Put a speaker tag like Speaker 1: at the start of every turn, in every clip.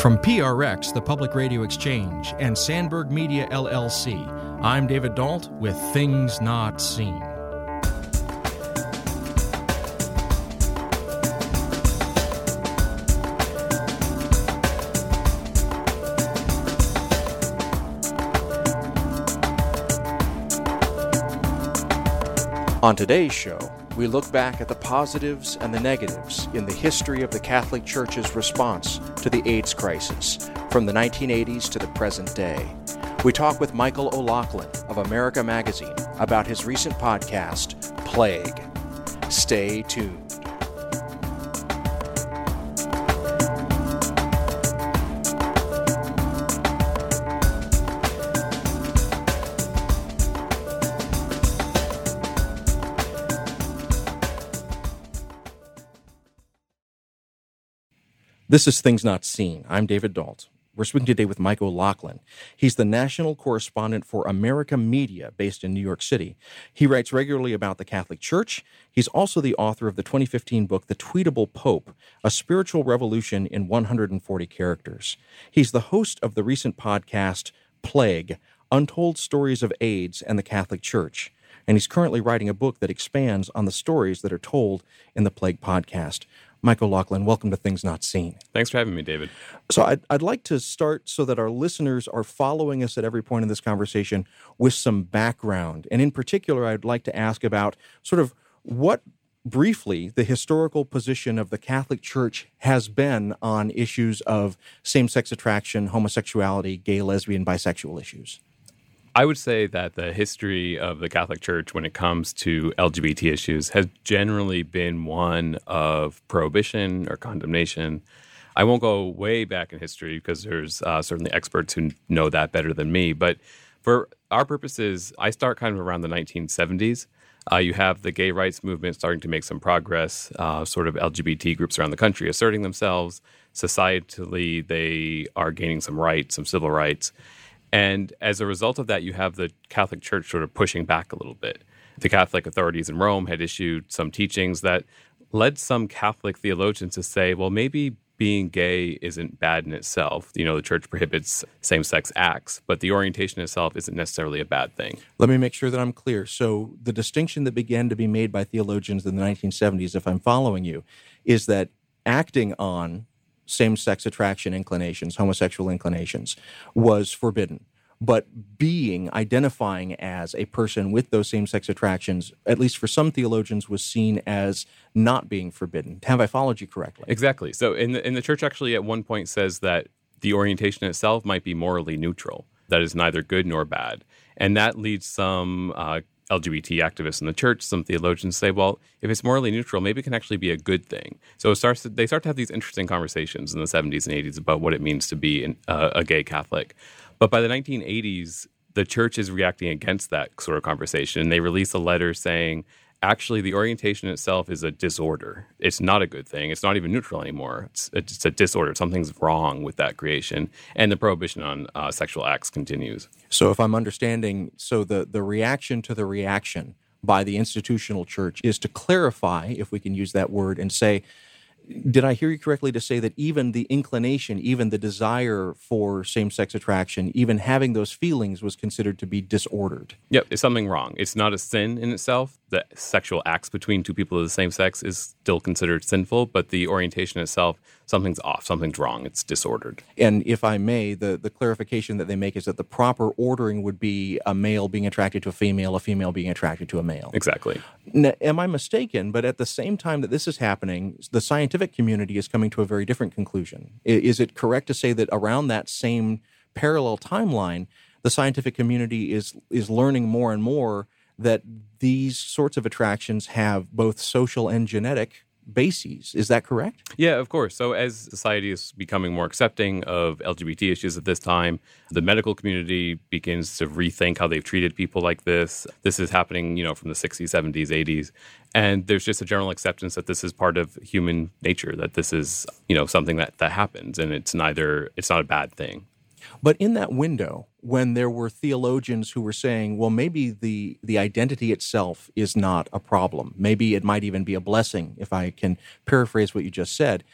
Speaker 1: From PRX, the Public Radio Exchange, and Sandberg Media LLC, I'm David Dault with Things Not Seen. On today's show, we look back at the positives and the negatives in the history of the Catholic Church's response to the AIDS crisis from the 1980s to the present day. We talk with Michael O'Loughlin of America Magazine about his recent podcast, Plague. Stay tuned. This is Things Not Seen. I'm David Dault. We're speaking today with Mike O'Loughlin. He's the national correspondent for America Media based in New York City. He writes regularly about the Catholic Church. He's also the author of the 2015 book, The Tweetable Pope A Spiritual Revolution in 140 Characters. He's the host of the recent podcast, Plague Untold Stories of AIDS and the Catholic Church. And he's currently writing a book that expands on the stories that are told in the Plague podcast. Mike O'Loughlin, welcome to Things Not Seen.
Speaker 2: Thanks for having me, David.
Speaker 1: So, I'd, I'd like to start so that our listeners are following us at every point in this conversation with some background. And in particular, I'd like to ask about sort of what briefly the historical position of the Catholic Church has been on issues of same sex attraction, homosexuality, gay, lesbian, bisexual issues.
Speaker 2: I would say that the history of the Catholic Church when it comes to LGBT issues has generally been one of prohibition or condemnation. I won't go way back in history because there's uh, certainly experts who know that better than me. But for our purposes, I start kind of around the 1970s. Uh, you have the gay rights movement starting to make some progress, uh, sort of LGBT groups around the country asserting themselves. Societally, they are gaining some rights, some civil rights. And as a result of that, you have the Catholic Church sort of pushing back a little bit. The Catholic authorities in Rome had issued some teachings that led some Catholic theologians to say, well, maybe being gay isn't bad in itself. You know, the church prohibits same sex acts, but the orientation itself isn't necessarily a bad thing.
Speaker 1: Let me make sure that I'm clear. So, the distinction that began to be made by theologians in the 1970s, if I'm following you, is that acting on same sex attraction inclinations, homosexual inclinations, was forbidden. But being, identifying as a person with those same sex attractions, at least for some theologians, was seen as not being forbidden. Have I followed you correctly?
Speaker 2: Exactly. So, in the, in the church, actually, at one point says that the orientation itself might be morally neutral, that is neither good nor bad. And that leads some uh, LGBT activists in the church, some theologians say, well, if it's morally neutral, maybe it can actually be a good thing. So it starts to, they start to have these interesting conversations in the 70s and 80s about what it means to be an, uh, a gay Catholic. But by the 1980s, the church is reacting against that sort of conversation. And they release a letter saying, actually the orientation itself is a disorder. It's not a good thing. It's not even neutral anymore. It's, it's a disorder. Something's wrong with that creation. And the prohibition on uh, sexual acts continues.
Speaker 1: So, if I'm understanding, so the, the reaction to the reaction by the institutional church is to clarify, if we can use that word, and say, did I hear you correctly to say that even the inclination, even the desire for same sex attraction, even having those feelings was considered to be disordered?
Speaker 2: Yep, it's something wrong. It's not a sin in itself. The sexual acts between two people of the same sex is still considered sinful, but the orientation itself, something's off, something's wrong, it's disordered.
Speaker 1: And if I may, the, the clarification that they make is that the proper ordering would be a male being attracted to a female, a female being attracted to a male.
Speaker 2: Exactly.
Speaker 1: Now, am I mistaken? But at the same time that this is happening, the scientific community is coming to a very different conclusion. Is it correct to say that around that same parallel timeline, the scientific community is is learning more and more that these sorts of attractions have both social and genetic bases. Is that correct?
Speaker 2: Yeah, of course. So, as society is becoming more accepting of LGBT issues at this time, the medical community begins to rethink how they've treated people like this. This is happening, you know, from the 60s, 70s, 80s. And there's just a general acceptance that this is part of human nature, that this is, you know, something that, that happens and it's neither, it's not a bad thing.
Speaker 1: But in that window, when there were theologians who were saying, well, maybe the, the identity itself is not a problem. Maybe it might even be a blessing, if I can paraphrase what you just said.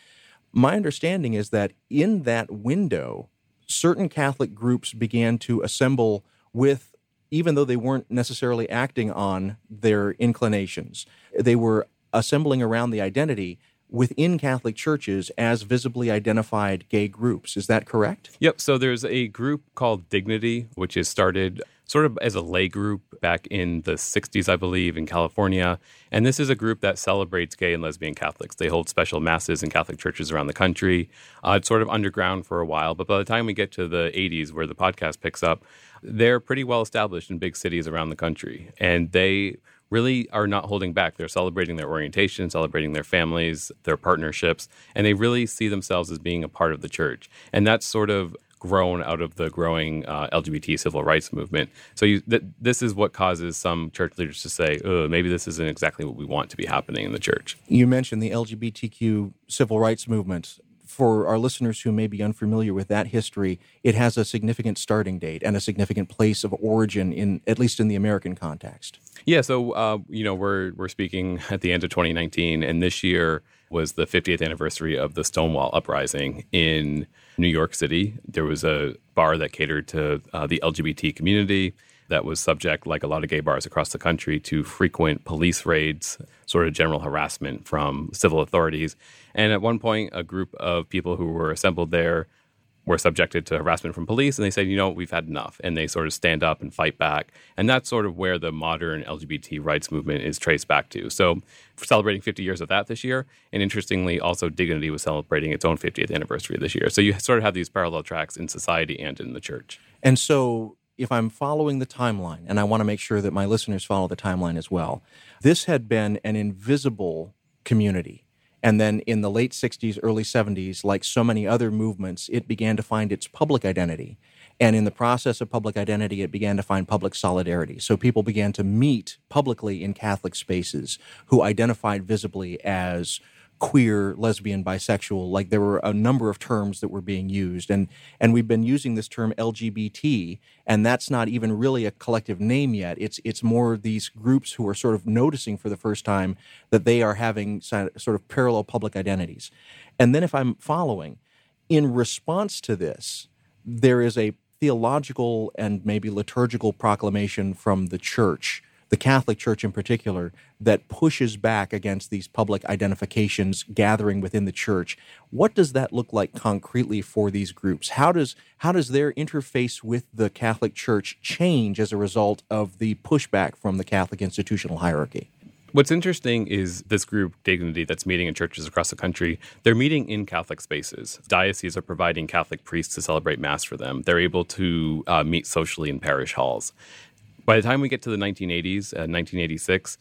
Speaker 1: My understanding is that in that window, certain Catholic groups began to assemble with, even though they weren't necessarily acting on their inclinations, they were assembling around the identity within Catholic churches as visibly identified gay groups. Is that correct?
Speaker 2: Yep. So there's a group called Dignity, which is started sort of as a lay group back in the 60s, I believe, in California. And this is a group that celebrates gay and lesbian Catholics. They hold special masses in Catholic churches around the country. Uh, it's sort of underground for a while, but by the time we get to the 80s, where the podcast picks up, they're pretty well established in big cities around the country. And they really are not holding back. They're celebrating their orientation, celebrating their families, their partnerships, and they really see themselves as being a part of the church. And that's sort of grown out of the growing uh, LGBT civil rights movement. So you, th- this is what causes some church leaders to say, "Oh, maybe this isn't exactly what we want to be happening in the church."
Speaker 1: You mentioned the LGBTQ civil rights movement. For our listeners who may be unfamiliar with that history, it has a significant starting date and a significant place of origin in at least in the American context.
Speaker 2: Yeah, so uh, you know we're we're speaking at the end of 2019, and this year was the 50th anniversary of the Stonewall uprising in New York City. There was a bar that catered to uh, the LGBT community that was subject, like a lot of gay bars across the country, to frequent police raids, sort of general harassment from civil authorities. And at one point, a group of people who were assembled there were subjected to harassment from police and they said, you know, we've had enough. And they sort of stand up and fight back. And that's sort of where the modern LGBT rights movement is traced back to. So, celebrating 50 years of that this year. And interestingly, also Dignity was celebrating its own 50th anniversary this year. So, you sort of have these parallel tracks in society and in the church.
Speaker 1: And so, if I'm following the timeline, and I want to make sure that my listeners follow the timeline as well, this had been an invisible community and then in the late 60s, early 70s, like so many other movements, it began to find its public identity. And in the process of public identity, it began to find public solidarity. So people began to meet publicly in Catholic spaces who identified visibly as queer, lesbian, bisexual. Like there were a number of terms that were being used, and and we've been using this term LGBT, and that's not even really a collective name yet. It's it's more these groups who are sort of noticing for the first time that they are having sort of parallel public identities. And then, if I'm following, in response to this, there is a theological and maybe liturgical proclamation from the church the Catholic Church in particular, that pushes back against these public identifications gathering within the church. What does that look like concretely for these groups? How does how does their interface with the Catholic Church change as a result of the pushback from the Catholic institutional hierarchy?
Speaker 2: What's interesting is this group, Dignity, that's meeting in churches across the country, they're meeting in Catholic spaces. Dioceses are providing Catholic priests to celebrate Mass for them. They're able to uh, meet socially in parish halls. By the time we get to the 1980s, uh, 1986,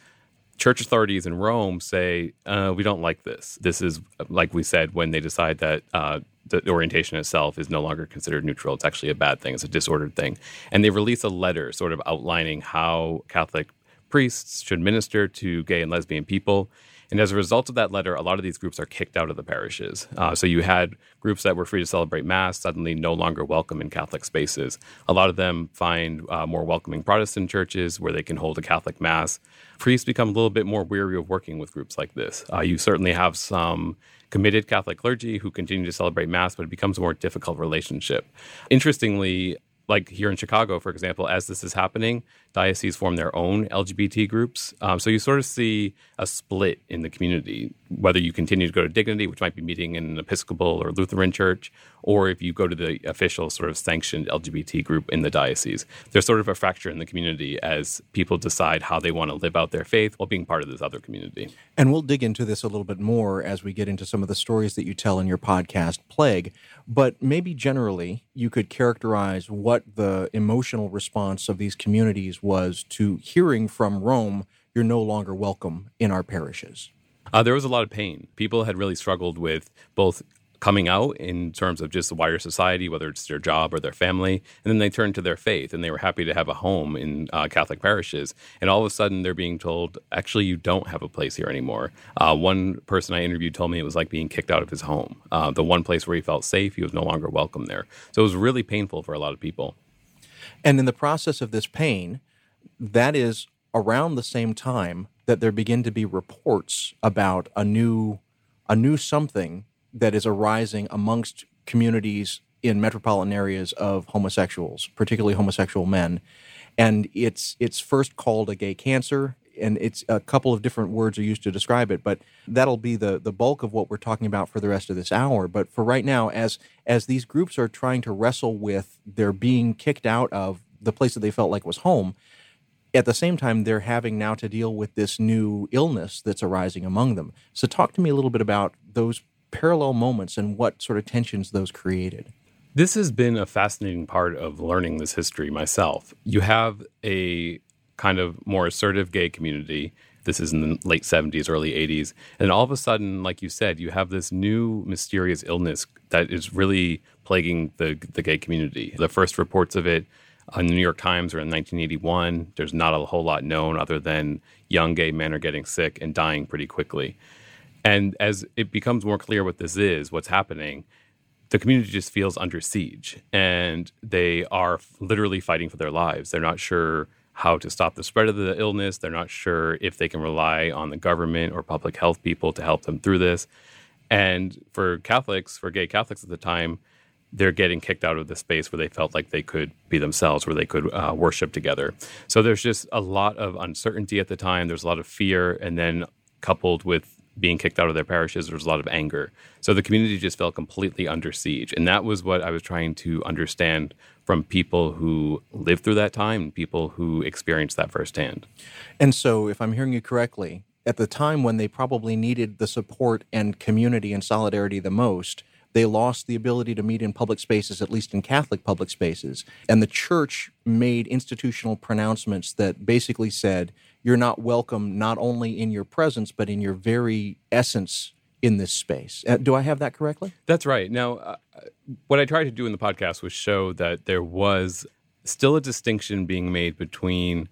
Speaker 2: church authorities in Rome say, uh, we don't like this. This is, like we said, when they decide that uh, the orientation itself is no longer considered neutral. It's actually a bad thing, it's a disordered thing. And they release a letter sort of outlining how Catholic priests should minister to gay and lesbian people. And as a result of that letter, a lot of these groups are kicked out of the parishes. Uh, so you had groups that were free to celebrate Mass suddenly no longer welcome in Catholic spaces. A lot of them find uh, more welcoming Protestant churches where they can hold a Catholic Mass. Priests become a little bit more weary of working with groups like this. Uh, you certainly have some committed Catholic clergy who continue to celebrate Mass, but it becomes a more difficult relationship. Interestingly, like here in Chicago, for example, as this is happening, dioceses form their own LGBT groups. Um, so you sort of see a split in the community, whether you continue to go to Dignity, which might be meeting in an Episcopal or Lutheran church, or if you go to the official sort of sanctioned LGBT group in the diocese. There's sort of a fracture in the community as people decide how they want to live out their faith while being part of this other community.
Speaker 1: And we'll dig into this a little bit more as we get into some of the stories that you tell in your podcast, Plague. But maybe generally, you could characterize what the emotional response of these communities was to hearing from Rome, you're no longer welcome in our parishes?
Speaker 2: Uh, there was a lot of pain. People had really struggled with both coming out in terms of just the wider society, whether it's their job or their family. And then they turned to their faith and they were happy to have a home in uh, Catholic parishes. And all of a sudden they're being told, actually, you don't have a place here anymore. Uh, one person I interviewed told me it was like being kicked out of his home. Uh, the one place where he felt safe, he was no longer welcome there. So it was really painful for a lot of people.
Speaker 1: And in the process of this pain, that is around the same time that there begin to be reports about a new a new something that is arising amongst communities in metropolitan areas of homosexuals, particularly homosexual men. And it's it's first called a gay cancer, and it's a couple of different words are used to describe it, but that'll be the the bulk of what we're talking about for the rest of this hour. But for right now, as as these groups are trying to wrestle with their being kicked out of the place that they felt like was home, at the same time they're having now to deal with this new illness that's arising among them. So talk to me a little bit about those parallel moments and what sort of tensions those created.
Speaker 2: This has been a fascinating part of learning this history myself. You have a kind of more assertive gay community. This is in the late 70s, early 80s. And all of a sudden, like you said, you have this new mysterious illness that is really plaguing the, the gay community. The first reports of it in the New York Times are in 1981. There's not a whole lot known other than young gay men are getting sick and dying pretty quickly. And as it becomes more clear what this is, what's happening, the community just feels under siege and they are literally fighting for their lives. They're not sure how to stop the spread of the illness. They're not sure if they can rely on the government or public health people to help them through this. And for Catholics, for gay Catholics at the time, they're getting kicked out of the space where they felt like they could be themselves, where they could uh, worship together. So there's just a lot of uncertainty at the time. There's a lot of fear. And then coupled with being kicked out of their parishes, there was a lot of anger. So the community just felt completely under siege. And that was what I was trying to understand from people who lived through that time people who experienced that firsthand.
Speaker 1: And so, if I'm hearing you correctly, at the time when they probably needed the support and community and solidarity the most, they lost the ability to meet in public spaces, at least in Catholic public spaces. And the church made institutional pronouncements that basically said, you're not welcome not only in your presence, but in your very essence in this space. Uh, do I have that correctly?
Speaker 2: That's right. Now, uh, what I tried to do in the podcast was show that there was still a distinction being made between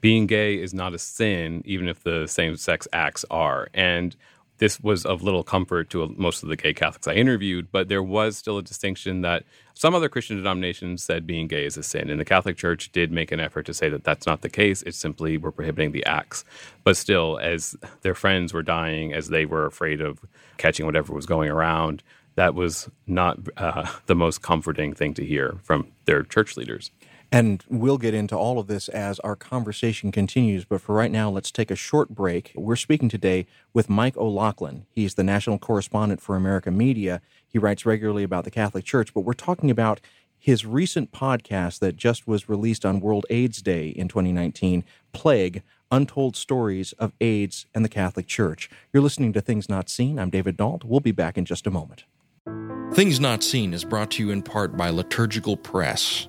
Speaker 2: being gay is not a sin, even if the same sex acts are. And this was of little comfort to most of the gay Catholics I interviewed, but there was still a distinction that some other Christian denominations said being gay is a sin. And the Catholic Church did make an effort to say that that's not the case. It's simply we're prohibiting the acts. But still, as their friends were dying, as they were afraid of catching whatever was going around, that was not uh, the most comforting thing to hear from their church leaders.
Speaker 1: And we'll get into all of this as our conversation continues. But for right now, let's take a short break. We're speaking today with Mike O'Loughlin. He's the national correspondent for America Media. He writes regularly about the Catholic Church, but we're talking about his recent podcast that just was released on World AIDS Day in 2019, Plague Untold Stories of AIDS and the Catholic Church. You're listening to Things Not Seen. I'm David Dault. We'll be back in just a moment. Things Not Seen is brought to you in part by Liturgical Press.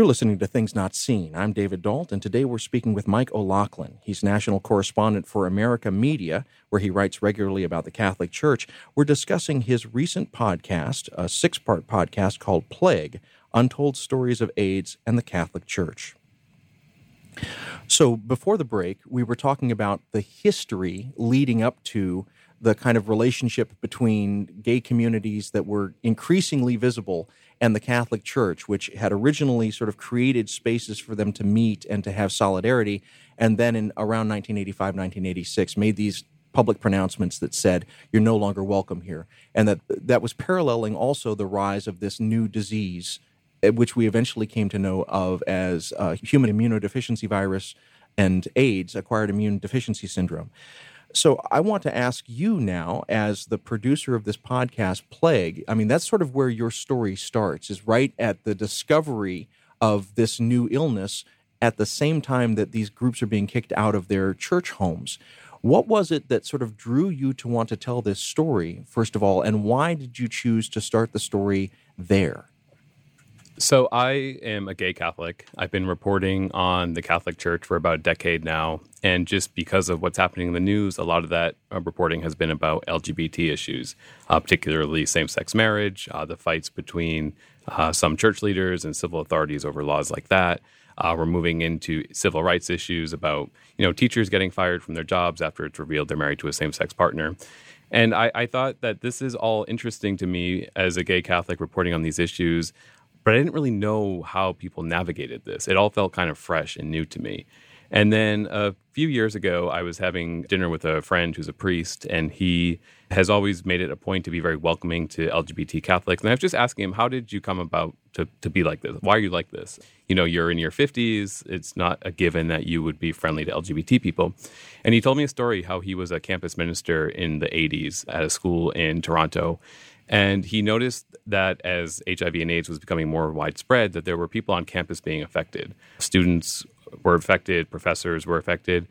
Speaker 1: You're listening to Things Not Seen. I'm David Dault, and today we're speaking with Mike O'Loughlin. He's national correspondent for America Media, where he writes regularly about the Catholic Church. We're discussing his recent podcast, a six part podcast called Plague Untold Stories of AIDS and the Catholic Church. So, before the break, we were talking about the history leading up to the kind of relationship between gay communities that were increasingly visible and the Catholic Church, which had originally sort of created spaces for them to meet and to have solidarity, and then in around 1985, 1986, made these public pronouncements that said you're no longer welcome here, and that that was paralleling also the rise of this new disease, eh, which we eventually came to know of as uh, human immunodeficiency virus and AIDS, acquired immune deficiency syndrome. So I want to ask you now, as the producer of this podcast, Plague. I mean, that's sort of where your story starts, is right at the discovery of this new illness at the same time that these groups are being kicked out of their church homes. What was it that sort of drew you to want to tell this story, first of all, and why did you choose to start the story there?
Speaker 2: So, I am a gay Catholic. I've been reporting on the Catholic Church for about a decade now. And just because of what's happening in the news, a lot of that uh, reporting has been about LGBT issues, uh, particularly same sex marriage, uh, the fights between uh, some church leaders and civil authorities over laws like that. Uh, we're moving into civil rights issues about you know teachers getting fired from their jobs after it's revealed they're married to a same sex partner. And I, I, thought that this is all interesting to me as a gay Catholic reporting on these issues but I didn't really know how people navigated this. It all felt kind of fresh and new to me. And then a few years ago, I was having dinner with a friend who's a priest, and he has always made it a point to be very welcoming to LGBT Catholics. And I was just asking him, how did you come about to, to be like this? Why are you like this? You know, you're in your 50s. It's not a given that you would be friendly to LGBT people. And he told me a story how he was a campus minister in the 80s at a school in Toronto. And he noticed that as HIV and AIDS was becoming more widespread, that there were people on campus being affected. Students were affected, professors were affected.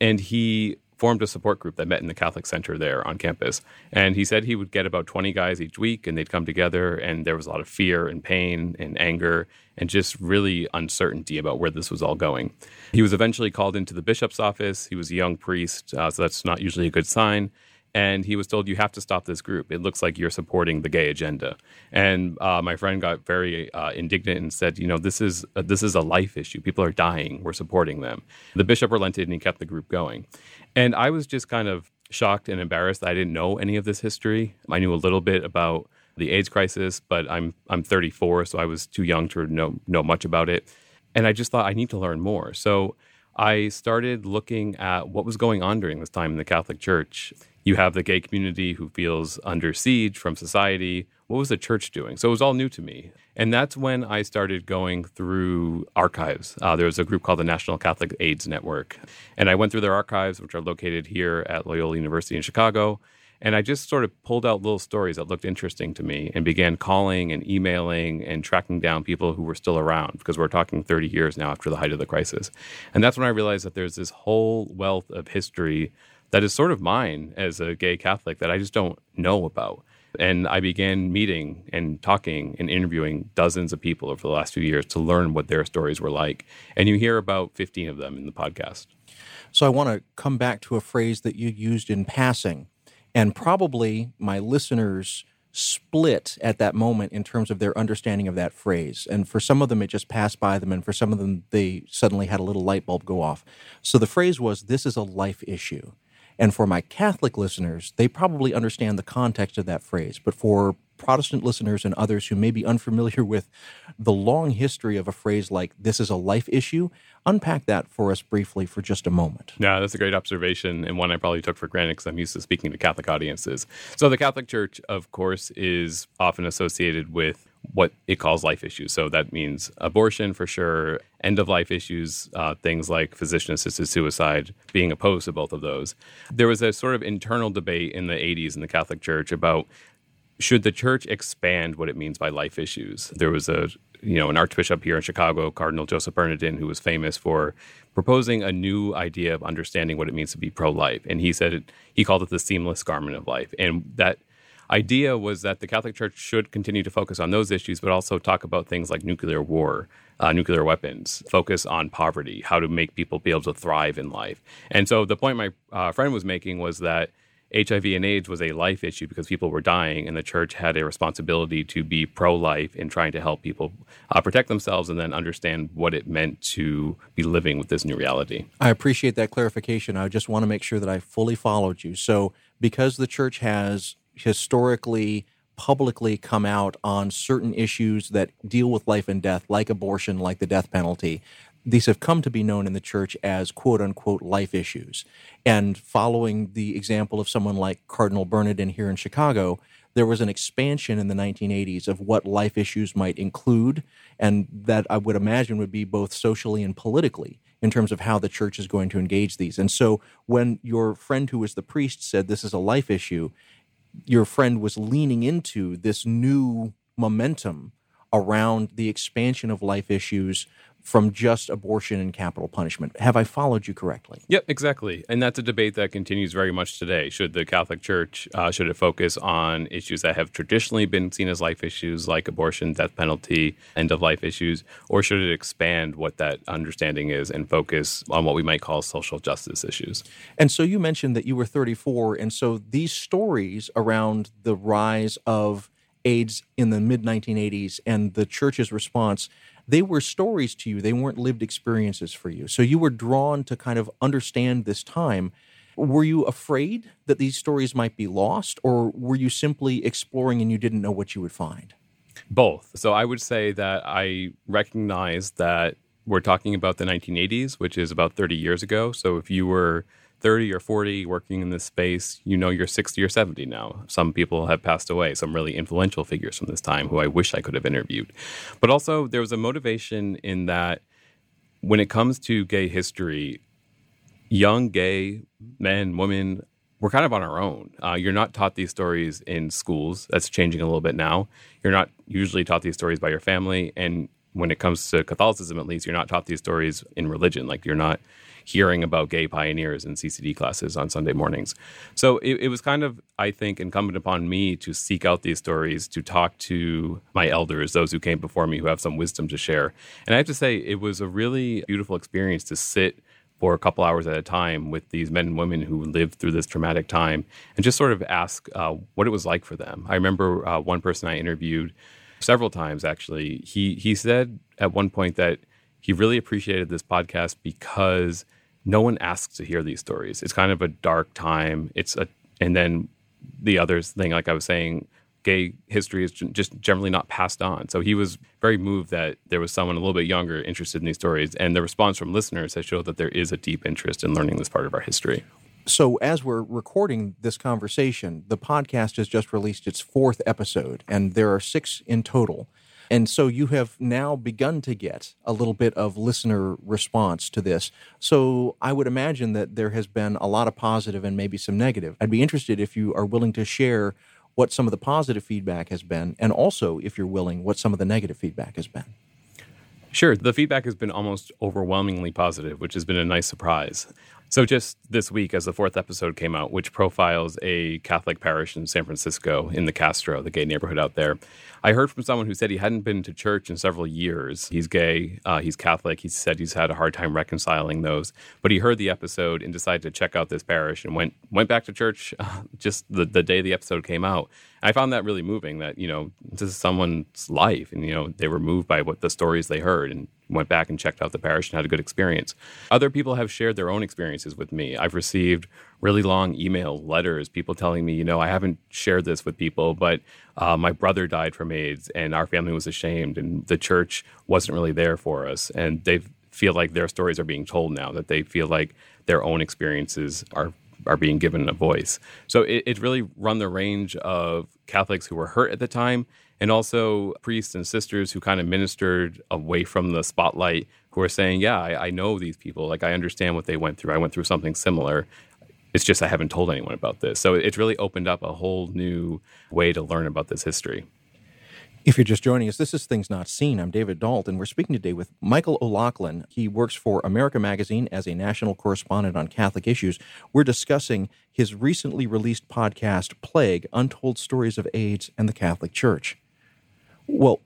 Speaker 2: And he formed a support group that met in the Catholic Center there on campus. And he said he would get about 20 guys each week and they'd come together and there was a lot of fear and pain and anger and just really uncertainty about where this was all going. He was eventually called into the bishop's office. He was a young priest, uh, so that's not usually a good sign and he was told you have to stop this group. It looks like you're supporting the gay agenda. And uh, my friend got very uh, indignant and said you know this is uh, this is a life issue. People are dying. We're supporting them. The bishop relented and he kept the group going. And i was just kind of shocked and embarrassed i didn't know any of this history. I knew a little bit about the aids crisis but i'm i'm 34 so i was too young to know know much about it. And i just thought i need to learn more. So I started looking at what was going on during this time in the Catholic Church you have the gay community who feels under siege from society. What was the church doing? So it was all new to me. And that's when I started going through archives. Uh, there was a group called the National Catholic AIDS Network. And I went through their archives, which are located here at Loyola University in Chicago. And I just sort of pulled out little stories that looked interesting to me and began calling and emailing and tracking down people who were still around because we're talking 30 years now after the height of the crisis. And that's when I realized that there's this whole wealth of history that is sort of mine as a gay Catholic that I just don't know about. And I began meeting and talking and interviewing dozens of people over the last few years to learn what their stories were like. And you hear about 15 of them in the podcast.
Speaker 1: So I want to come back to a phrase that you used in passing. And probably my listeners split at that moment in terms of their understanding of that phrase. And for some of them, it just passed by them. And for some of them, they suddenly had a little light bulb go off. So the phrase was, This is a life issue. And for my Catholic listeners, they probably understand the context of that phrase. But for Protestant listeners and others who may be unfamiliar with the long history of a phrase like this is a life issue, unpack that for us briefly for just a moment.
Speaker 2: Yeah, that's a great observation and one I probably took for granted because I'm used to speaking to Catholic audiences. So, the Catholic Church, of course, is often associated with what it calls life issues. So that means abortion for sure, end of life issues, uh, things like physician assisted suicide, being opposed to both of those. There was a sort of internal debate in the 80s in the Catholic Church about should the church expand what it means by life issues? There was a you know an archbishop here in Chicago, Cardinal Joseph Bernardin, who was famous for proposing a new idea of understanding what it means to be pro-life, and he said it, he called it the seamless garment of life, and that idea was that the Catholic Church should continue to focus on those issues, but also talk about things like nuclear war, uh, nuclear weapons, focus on poverty, how to make people be able to thrive in life. And so the point my uh, friend was making was that HIV and AIDS was a life issue because people were dying, and the church had a responsibility to be pro life in trying to help people uh, protect themselves and then understand what it meant to be living with this new reality.
Speaker 1: I appreciate that clarification. I just want to make sure that I fully followed you. So, because the church has historically publicly come out on certain issues that deal with life and death, like abortion, like the death penalty. These have come to be known in the church as quote unquote life issues. And following the example of someone like Cardinal Bernardin here in Chicago, there was an expansion in the 1980s of what life issues might include, and that I would imagine would be both socially and politically in terms of how the church is going to engage these. And so when your friend who was the priest said this is a life issue, your friend was leaning into this new momentum around the expansion of life issues from just abortion and capital punishment. Have I followed you correctly?
Speaker 2: Yep, exactly. And that's a debate that continues very much today. Should the Catholic Church uh, should it focus on issues that have traditionally been seen as life issues, like abortion, death penalty, end of life issues, or should it expand what that understanding is and focus on what we might call social justice issues?
Speaker 1: And so you mentioned that you were 34, and so these stories around the rise of AIDS in the mid 1980s and the church's response they were stories to you. They weren't lived experiences for you. So you were drawn to kind of understand this time. Were you afraid that these stories might be lost, or were you simply exploring and you didn't know what you would find?
Speaker 2: Both. So I would say that I recognize that we're talking about the 1980s, which is about 30 years ago. So if you were 30 or 40 working in this space, you know you're 60 or 70 now. Some people have passed away, some really influential figures from this time who I wish I could have interviewed. But also, there was a motivation in that when it comes to gay history, young gay men, women, we're kind of on our own. Uh, you're not taught these stories in schools. That's changing a little bit now. You're not usually taught these stories by your family. And when it comes to Catholicism, at least, you're not taught these stories in religion. Like you're not hearing about gay pioneers in CCD classes on Sunday mornings. So it, it, was kind of, I think, incumbent upon me to seek out these stories, to talk to my elders, those who came before me who have some wisdom to share. And I have to say, it was a really beautiful experience to sit for a couple hours at a time with these men and women who lived through this traumatic time and just sort of ask uh, what it was like for them. I remember uh, one person I interviewed several times actually. He he said at one point that he really appreciated this podcast because no one asks to hear these stories. It's kind of a dark time. It's a and then the other thing, like I was saying, gay history is just generally not passed on. So he was very moved that there was someone a little bit younger interested in these stories, and the response from listeners has showed that there is a deep interest in learning this part of our history.
Speaker 1: So, as we're recording this conversation, the podcast has just released its fourth episode, and there are six in total. And so you have now begun to get a little bit of listener response to this. So I would imagine that there has been a lot of positive and maybe some negative. I'd be interested if you are willing to share what some of the positive feedback has been, and also, if you're willing, what some of the negative feedback has been.
Speaker 2: Sure. The feedback has been almost overwhelmingly positive, which has been a nice surprise. So, just this week, as the fourth episode came out, which profiles a Catholic parish in San Francisco in the Castro, the gay neighborhood out there, I heard from someone who said he hadn't been to church in several years. He's gay, uh, he's Catholic. He said he's had a hard time reconciling those, but he heard the episode and decided to check out this parish and went went back to church uh, just the, the day the episode came out. I found that really moving. That you know this is someone's life, and you know they were moved by what the stories they heard and went back and checked out the parish and had a good experience. Other people have shared their own experiences with me. I've received really long email letters, people telling me, you know, I haven't shared this with people, but uh, my brother died from AIDS and our family was ashamed and the church wasn't really there for us. And they feel like their stories are being told now, that they feel like their own experiences are are being given a voice. So it, it really run the range of Catholics who were hurt at the time and also priests and sisters who kind of ministered away from the spotlight who are saying, Yeah, I, I, know these people. Like, I understand what they went through. I went through something similar. It's just I haven't told anyone about this. So it's really opened up a whole new way to learn about this history.
Speaker 1: If you're just joining us, this is Things Not Seen. I'm David Dault. We're speaking today with Michael O'Loughlin. He works for America Magazine as a national correspondent on Catholic issues. We're discussing his recently released podcast, Plague Untold Stories of AIDS and the Catholic Church. Well,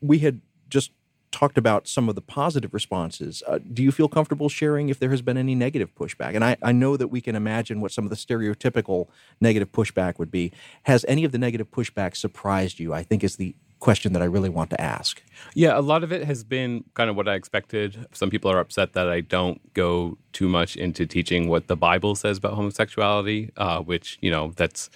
Speaker 1: we had just talked about some of the positive responses. Uh, do you feel comfortable sharing if there has been any negative pushback? And I, I know that we can imagine what some of the stereotypical negative pushback would be. Has any of the negative pushback surprised you? I think is the question that I really want to ask.
Speaker 2: Yeah, a lot of it has been kind of what I expected. Some people are upset that I don't go too much into teaching what the Bible says about homosexuality, uh, which, you know, that's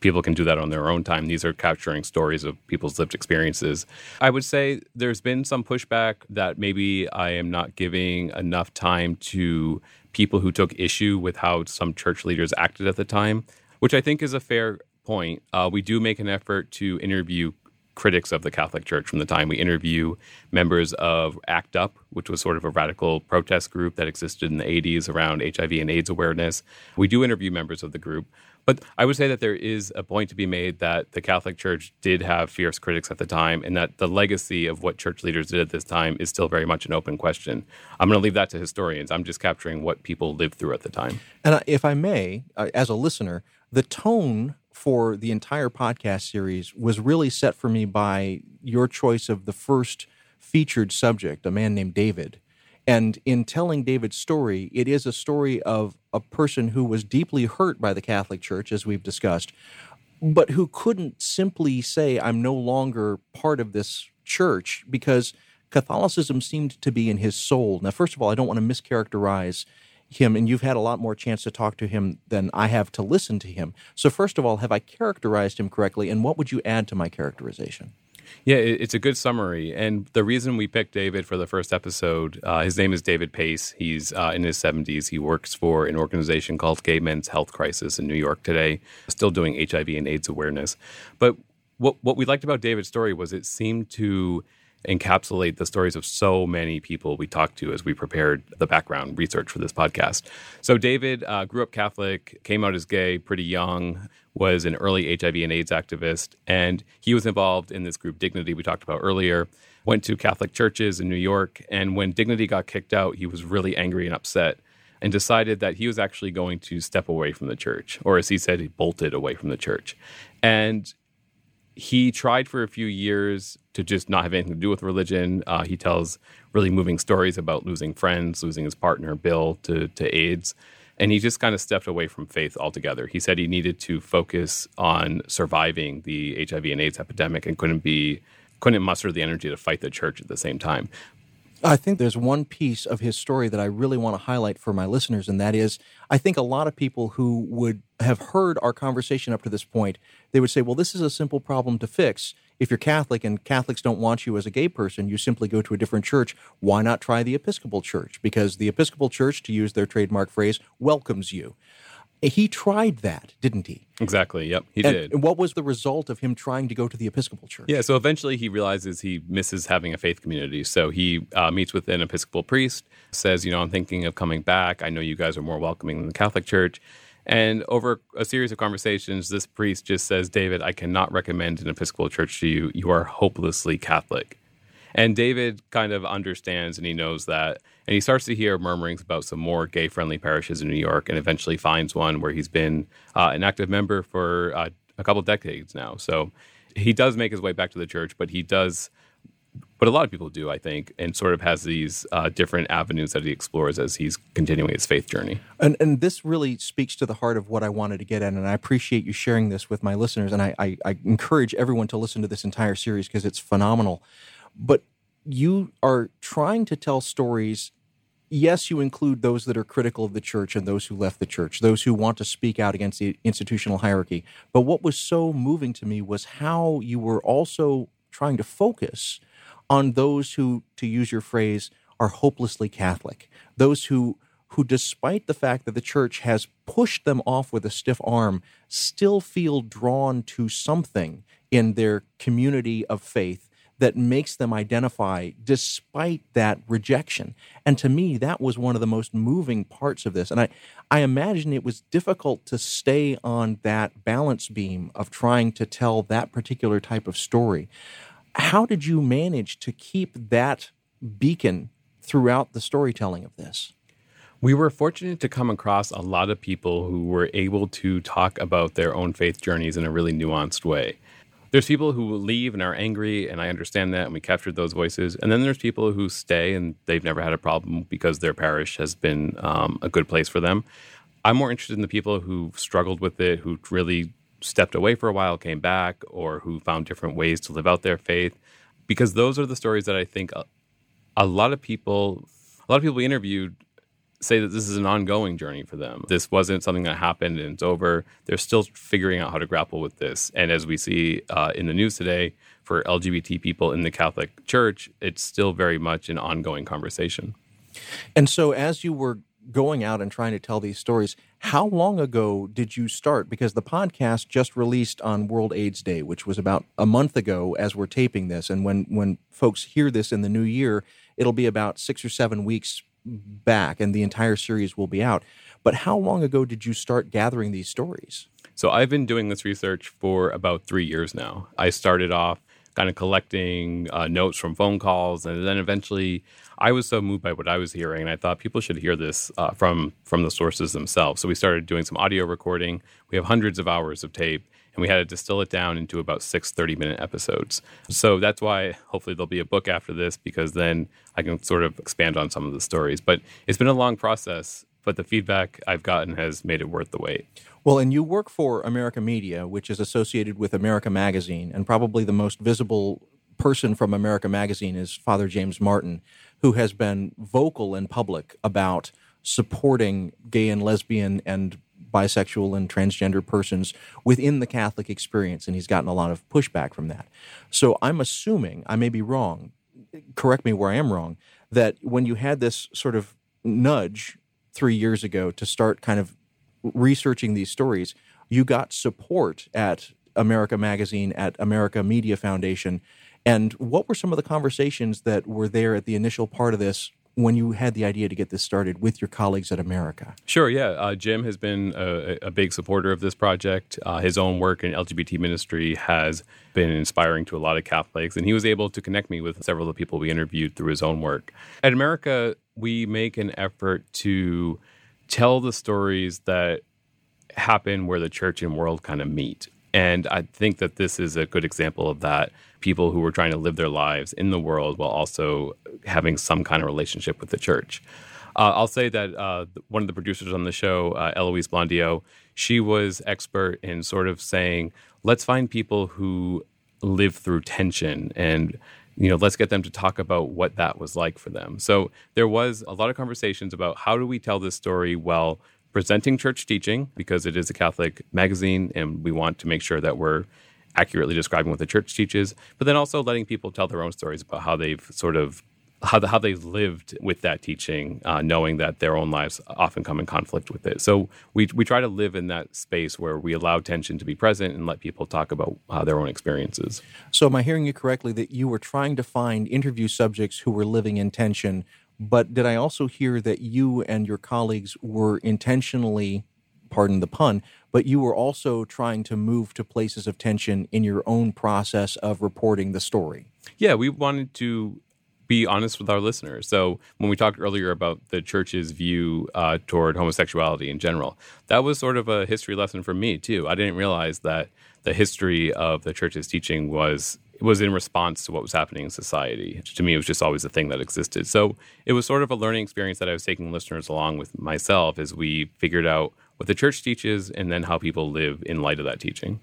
Speaker 2: people can do that on their own time. These are capturing stories of people's lived experiences. I would say there's been some pushback that maybe I am not giving enough time to people who took issue with how some church leaders acted at the time, which I think is a fair point. Uh, we do make an effort to interview critics of the Catholic Church from the time. We interview members of ACT UP, which was sort of a radical protest group that existed in the 80s around HIV and AIDS awareness. We do interview members of the group. But I would say that there is a point to be made that the Catholic Church did have fierce critics at the time, and that the legacy of what church leaders did at this time is still very much an open question. I'm going to leave that to historians. I'm just capturing what people lived through at the time.
Speaker 1: And if I may, uh, as a listener, the tone for the entire podcast series was really set for me by your choice of the first featured subject, a man named David. And in telling David's story, it is a story of a person who was deeply hurt by the Catholic Church, as we've discussed, but who couldn't simply say, I'm no longer part of this church because Catholicism seemed to be in his soul. Now, first of all, I don't want to mischaracterize him, and you've had a lot more chance to talk to him than I have to listen to him. So, first of all, have I characterized him correctly, and what would you add to my characterization?
Speaker 2: Yeah, it's a good summary. And the reason we picked David for the first episode, uh, his name is David Pace. He's uh, in his 70s. He works for an organization called Gay Men's Health Crisis in New York today, still doing HIV and AIDS awareness. But what, what we liked about David's story was it seemed to encapsulate the stories of so many people we talked to as we prepared the background research for this podcast. So, David uh, grew up Catholic, came out as gay pretty young, was an early HIV and AIDS activist, and he was involved in this group Dignity we talked about earlier. Went to Catholic churches in New York, and when Dignity got kicked out, he was really angry and upset and decided that he was actually going to step away from the church, or as he said, he bolted away from the church. And he tried for a few years to just not have anything to do with religion. Uh, he tells really moving stories about losing friends, losing his partner Bill to to AIDS, and he just kind of stepped away from faith altogether. He said he needed to focus on surviving the HIV and AIDS epidemic and couldn't be couldn't muster the energy to fight the church at the same time.
Speaker 1: I think there's one piece of his story that I really want to highlight for my listeners, and that is I think a lot of people who would have heard our conversation up to this point, they would say, well, this is a simple problem to fix. If you're Catholic and Catholics don't want you as a gay person, you simply go to a different church. Why not try the Episcopal Church? Because the Episcopal Church, to use their trademark phrase, welcomes you. He tried that, didn't he?
Speaker 2: Exactly. Yep, he did.
Speaker 1: and
Speaker 2: did.
Speaker 1: What was the result of him trying to go to the Episcopal Church?
Speaker 2: Yeah, so eventually he realizes he misses having a faith community. So he uh, meets with an Episcopal priest, says, You know, I'm thinking of coming back. I know you guys are more welcoming than the Catholic Church. And over a series of conversations, this priest just says, David, I cannot recommend an Episcopal church to you. You are hopelessly Catholic. And David kind of understands and he knows that. And he starts to hear murmurings about some more gay friendly parishes in New York and eventually finds one where he's been uh, an active member for uh, a couple decades now. So he does make his way back to the church, but he does but a lot of people do, I think, and sort of has these uh, different avenues that he explores as he's continuing his faith journey.
Speaker 1: And, and this really speaks to the heart of what I wanted to get at, and I appreciate you sharing this with my listeners, and I, I, I encourage everyone to listen to this entire series because it's phenomenal. But you are trying to tell stories. Yes, you include those that are critical of the church and those who left the church, those who want to speak out against the institutional hierarchy. But what was so moving to me was how you were also trying to focus on those who, to use your phrase, are hopelessly Catholic, those who who, despite the fact that the church has pushed them off with a stiff arm, still feel drawn to something in their community of faith that makes them identify despite that rejection. And to me, that was one of the most moving parts of this. And I, I imagine it was difficult to stay on that balance beam of trying to tell that particular type of story. How did you manage to keep that beacon throughout the storytelling of this?
Speaker 2: We were fortunate to come across a lot of people who were able to talk about their own faith journeys in a really nuanced way. There's people who leave and are angry, and I understand that, and we captured those voices. And then there's people who stay and they've never had a problem because their parish has been um, a good place for them. I'm more interested in the people who struggled with it, who really stepped away for a while, came back, or who found different ways to live out their faith. Because those are the stories that I think a, a lot of people, a lot of people we interviewed say that this is an ongoing journey for them. This wasn't something that happened and it's over. They're still figuring out how to grapple with this. And as we see uh, in the news today, for LGBT people in the Catholic Church, it's still very much an ongoing conversation.
Speaker 1: And so, as you were going out and trying to tell these stories, How long ago did you start? Because the podcast just released on World AIDS Day, which was about a month ago as we're taping this. And when, when folks hear this in the new year, it'll be about six or seven weeks back and the entire series will be out. But how long ago did you start gathering these stories?
Speaker 2: So I've been doing this research for about three years now. I started off kind of collecting uh, notes from phone calls, and then eventually I was so moved by what I was hearing, and I thought people should hear this uh, from from the sources themselves. So we started doing some audio recording. We have hundreds of hours of tape, and we had to distill it down into about six 30 minute episodes. So that's why hopefully there'll be a book after this because then I can sort of expand on some of the stories. But it's been a long process, but the feedback I've gotten has made it worth the wait.
Speaker 1: Well, and you work for America Media, which is associated with America Magazine, and probably the most visible person from America Magazine is Father James Martin, who has been vocal in public about supporting gay and lesbian and bisexual and transgender persons within the Catholic experience, and he's gotten a lot of pushback from that. So I'm assuming, I may be wrong, correct me where I am wrong, that when you had this sort of nudge three years ago to start kind of researching these stories, you got support at America Magazine, at America Media Foundation. And what were some of the conversations that were there at the initial part of this when you had the idea to get this started with your colleagues at America?
Speaker 2: Sure, yeah. Uh, Jim has been a, a, big supporter of this project. Uh, his own work in LGBT ministry has been inspiring to a lot of Catholics, and he was able to connect me with several of the people we interviewed through his own work. At America, we make an effort to tell the stories that happen where the church and world kind of meet. And I think that this is a good example of that. People who were trying to live their lives in the world while also having some kind of relationship with the church. Uh, I'll say that uh, one of the producers on the show, uh, Eloise Blondiau, she was expert in sort of saying, let's find people who live through tension and you know let's get them to talk about what that was like for them so there was a lot of conversations about how do we tell this story while presenting church teaching because it is a Catholic magazine and we want to make sure that we're accurately describing what the church teaches, but then also letting people tell their own stories about how they've sort of how, the, how they've lived with that teaching, uh, knowing that their own lives often come in conflict with it. So we, we try to live in that space where we allow tension to be present and let people talk about uh, their own experiences.
Speaker 1: So am I hearing you correctly that you were trying to find interview subjects who were living in tension but did I also hear that you and your colleagues were intentionally, pardon the pun, but you were also trying to move to places of tension in your own process of reporting the story?
Speaker 2: Yeah, we wanted to be honest with our listeners. So when we talked earlier about the church's view uh, toward homosexuality in general, that was sort of a history lesson for me too. I didn't realize that the history of the church's teaching was was in response to what was happening in society. To me, it was just always a thing that existed. So it was sort of a learning experience that I was taking listeners along with myself as we figured out what the church teaches and then how people live in light of that teaching.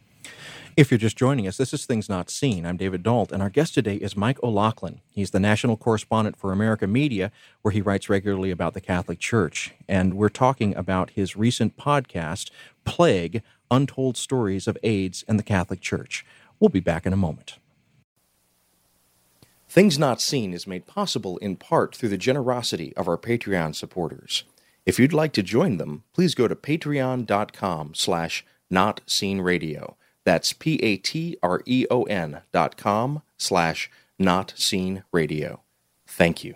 Speaker 1: If you're just joining us, this is Things Not Seen. I'm David Dault, and our guest today is Mike O'Loughlin. He's the national correspondent for America Media, where he writes regularly about the Catholic Church. And we're talking about his recent podcast, Plague Untold Stories of AIDS and the Catholic Church. We'll be back in a moment. Things Not Seen is made possible in part through the generosity of our Patreon supporters. If you'd like to join them, please go to patreon.com slash notseenradio. That's P-A-T-R-E-O-N dot com slash notseenradio. Thank you.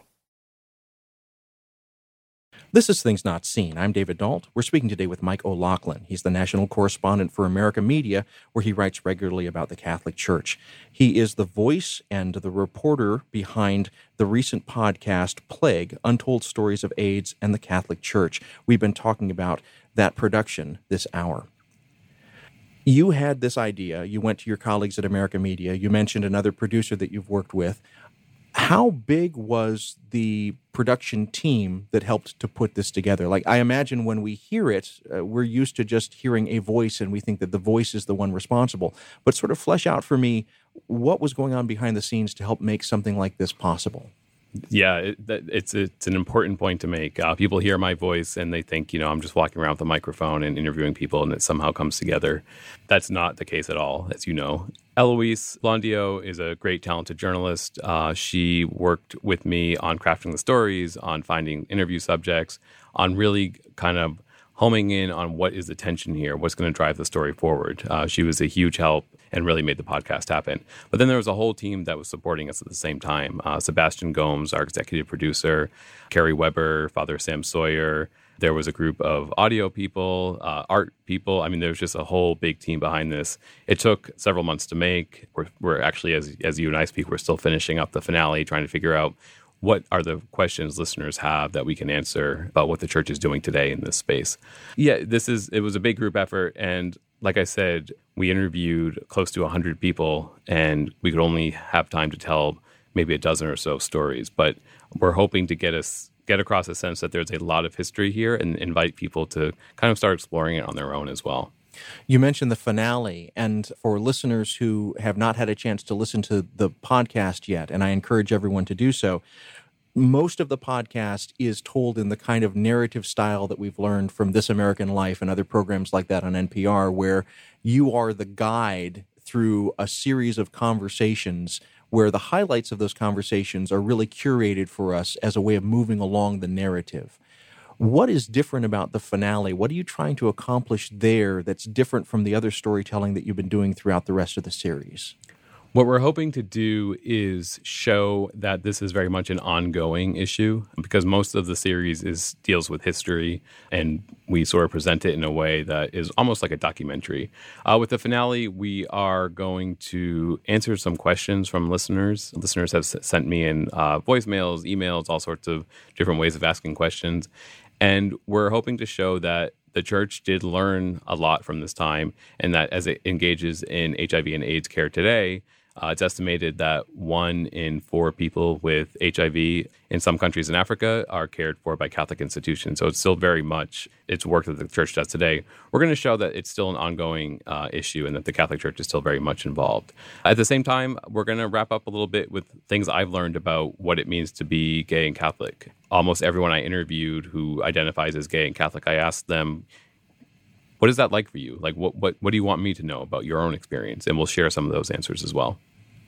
Speaker 1: This is Things Not Seen. I'm David Dault. We're speaking today with Mike O'Loughlin. He's the national correspondent for America Media, where he writes regularly about the Catholic Church. He is the voice and the reporter behind the recent podcast, Plague Untold Stories of AIDS and the Catholic Church. We've been talking about that production this hour. You had this idea. You went to your colleagues at America Media. You mentioned another producer that you've worked with how big was the production team that helped to put this together? Like, I imagine when we hear it, uh, we're used to just hearing a voice and we think that the voice is the one responsible. But sort of flesh out for me what was going on behind the scenes to help make something like this possible.
Speaker 2: Yeah, it, it's it's an important point to make. Uh, people hear my voice and they think, you know, I'm just walking around with a microphone and interviewing people, and it somehow comes together. That's not the case at all, as you know. Eloise Blondiau is a great, talented journalist. Uh, she worked with me on crafting the stories, on finding interview subjects, on really kind of homing in on what is the tension here, what's going to drive the story forward. Uh, she was a huge help and really made the podcast happen. But then there was a whole team that was supporting us at the same time. Uh, Sebastian Gomes, our executive producer, Kerry Weber, Father Sam Sawyer. There was a group of audio people, uh, art people. I mean, there was just a whole big team behind this. It took several months to make. We're, we're actually, as, as you and I speak, we're still finishing up the finale, trying to figure out what are the questions listeners have that we can answer about what the church is doing today in this space. Yeah, this is it was a big group effort and like I said, we interviewed close to 100 people and we could only have time to tell maybe a dozen or so stories, but we're hoping to get us get across a sense that there's a lot of history here and invite people to kind of start exploring it on their own as well.
Speaker 1: You mentioned the finale, and for listeners who have not had a chance to listen to the podcast yet, and I encourage everyone to do so, most of the podcast is told in the kind of narrative style that we've learned from This American Life and other programs like that on NPR, where you are the guide through a series of conversations where the highlights of those conversations are really curated for us as a way of moving along the narrative. What is different about the finale? What are you trying to accomplish there that's different from the other storytelling that you've been doing throughout the rest of the series?
Speaker 2: What we're hoping to do is show that this is very much an ongoing issue because most of the series is deals with history and we sort of present it in a way that is almost like a documentary. Uh, with the finale, we are going to answer some questions from listeners. Listeners have s- sent me in uh, voicemails, emails, all sorts of different ways of asking questions. And we're hoping to show that the church did learn a lot from this time and that as it engages in HIV and AIDS care today, uh, it's estimated that one in four people with HIV in some countries in Africa are cared for by Catholic institutions. So it's still very much it's work that the church does today. We're going to show that it's still an ongoing uh, issue and that the Catholic Church is still very much involved. At the same time, we're going to wrap up a little bit with things I've learned about what it means to be gay and Catholic. Almost everyone I interviewed who identifies as gay and Catholic, I asked them, what is that like for you? Like, what, what, what do you want me to know about your own experience? And we'll share some of those answers as well.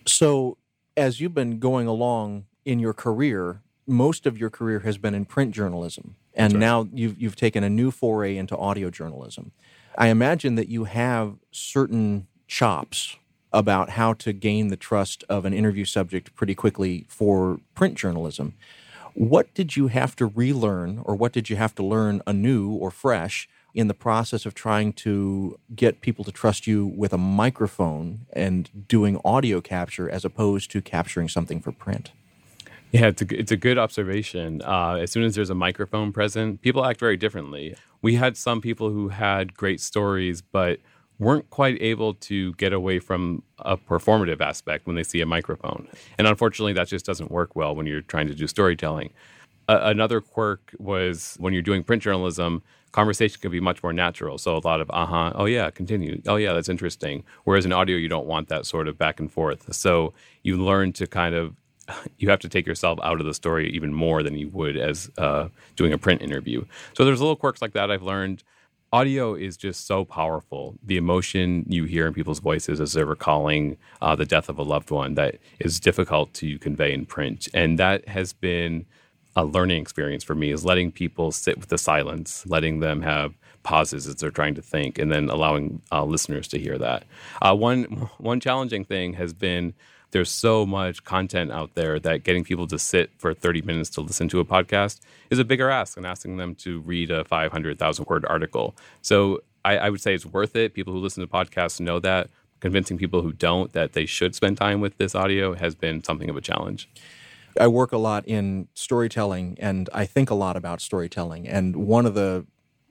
Speaker 1: So, as you've been going along in your career, most of your career has been in print journalism, and
Speaker 2: right.
Speaker 1: now you've you've taken a new foray into audio journalism. I imagine that you have certain chops about how to gain the trust of an interview subject pretty quickly for print journalism. What did you have to relearn, or what did you have to learn anew or fresh in the process of trying to get people to trust you with a microphone and doing audio capture as opposed to capturing something for print?
Speaker 2: Yeah, it's a, it's a good observation. Uh, as soon as there's a microphone present, people act very differently. We had some people who had great stories, but weren't quite able to get away from a performative aspect when they see a microphone. And unfortunately, that just doesn't work well when you're trying to do storytelling. Another quirk was when you're doing print journalism, conversation can be much more natural. So a lot of uh huh, oh yeah, continue, oh yeah, that's interesting. Whereas in audio, you don't want that sort of back and forth. So you learn to kind of you have to take yourself out of the story even more than you would as uh, doing a print interview. So there's little quirks like that I've learned. Audio is just so powerful. The emotion you hear in people's voices as they're recalling uh, the death of a loved one that is difficult to convey in print, and that has been a learning experience for me is letting people sit with the silence, letting them have pauses as they're trying to think, and then allowing uh, listeners to hear that. Uh, one one challenging thing has been there's so much content out there that getting people to sit for 30 minutes to listen to a podcast is a bigger ask than asking them to read a 500,000 word article. So I, I would say it's worth it. People who listen to podcasts know that. Convincing people who don't that they should spend time with this audio has been something of a challenge.
Speaker 1: I work a lot in storytelling and I think a lot about storytelling. And one of the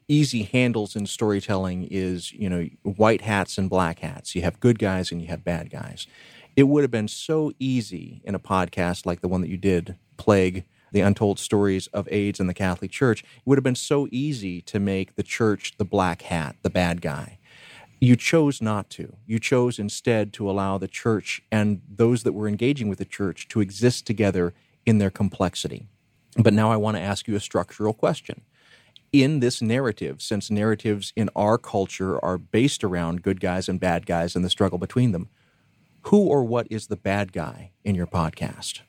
Speaker 1: easy handles in storytelling is, you know, white hats and black hats. You have good guys and you have bad guys. It would have been so easy in a podcast like the one that you did, Plague, the untold stories of AIDS in the Catholic Church. It would have been so easy to make the church the black hat, the bad guy. You chose not to. You chose instead to allow the church and those that were engaging with the church to exist together in their complexity. But now I want to ask you a structural question. In this narrative, since narratives in our culture are based around good guys and bad guys and the struggle between them, who or what is the bad guy in your podcast?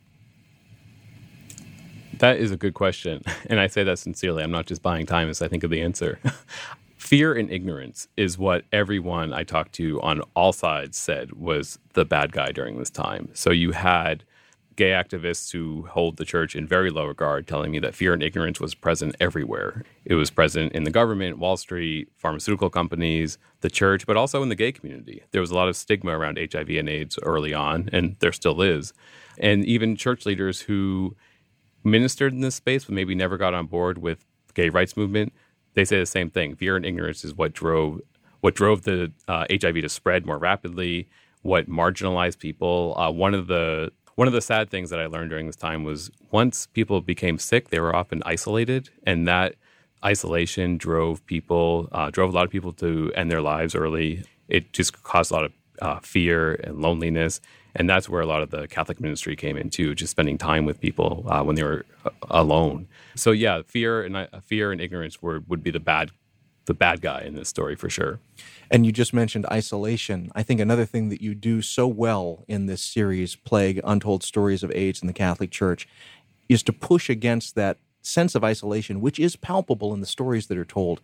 Speaker 2: That is a good question. And I say that sincerely. I'm not just buying time as I think of the answer. Fear and ignorance is what everyone I talked to on all sides said was the bad guy during this time. So you had gay activists who hold the church in very low regard telling me that fear and ignorance was present everywhere. It was present in the government, Wall Street, pharmaceutical companies, the church, but also in the gay community. There was a lot of stigma around HIV and AIDS early on, and there still is. And even church leaders who ministered in this space but maybe never got on board with gay rights movement, they say the same thing. Fear and ignorance is what drove what drove the uh, HIV to spread more rapidly, what marginalized people. Uh, one of the one of the sad things that I learned during this time was once people became sick, they were often isolated, and that isolation drove people, uh, drove a lot of people to end their lives early. It just caused a lot of uh, fear and loneliness, and that's where a lot of the Catholic ministry came into, just spending time with people uh, when they were uh, alone. So yeah, fear and uh, fear and ignorance were would be the bad the bad guy in this story for sure.
Speaker 1: And you just mentioned isolation. I think another thing that you do so well in this series, Plague Untold Stories of AIDS in the Catholic Church, is to push against that sense of isolation, which is palpable in the stories that are told,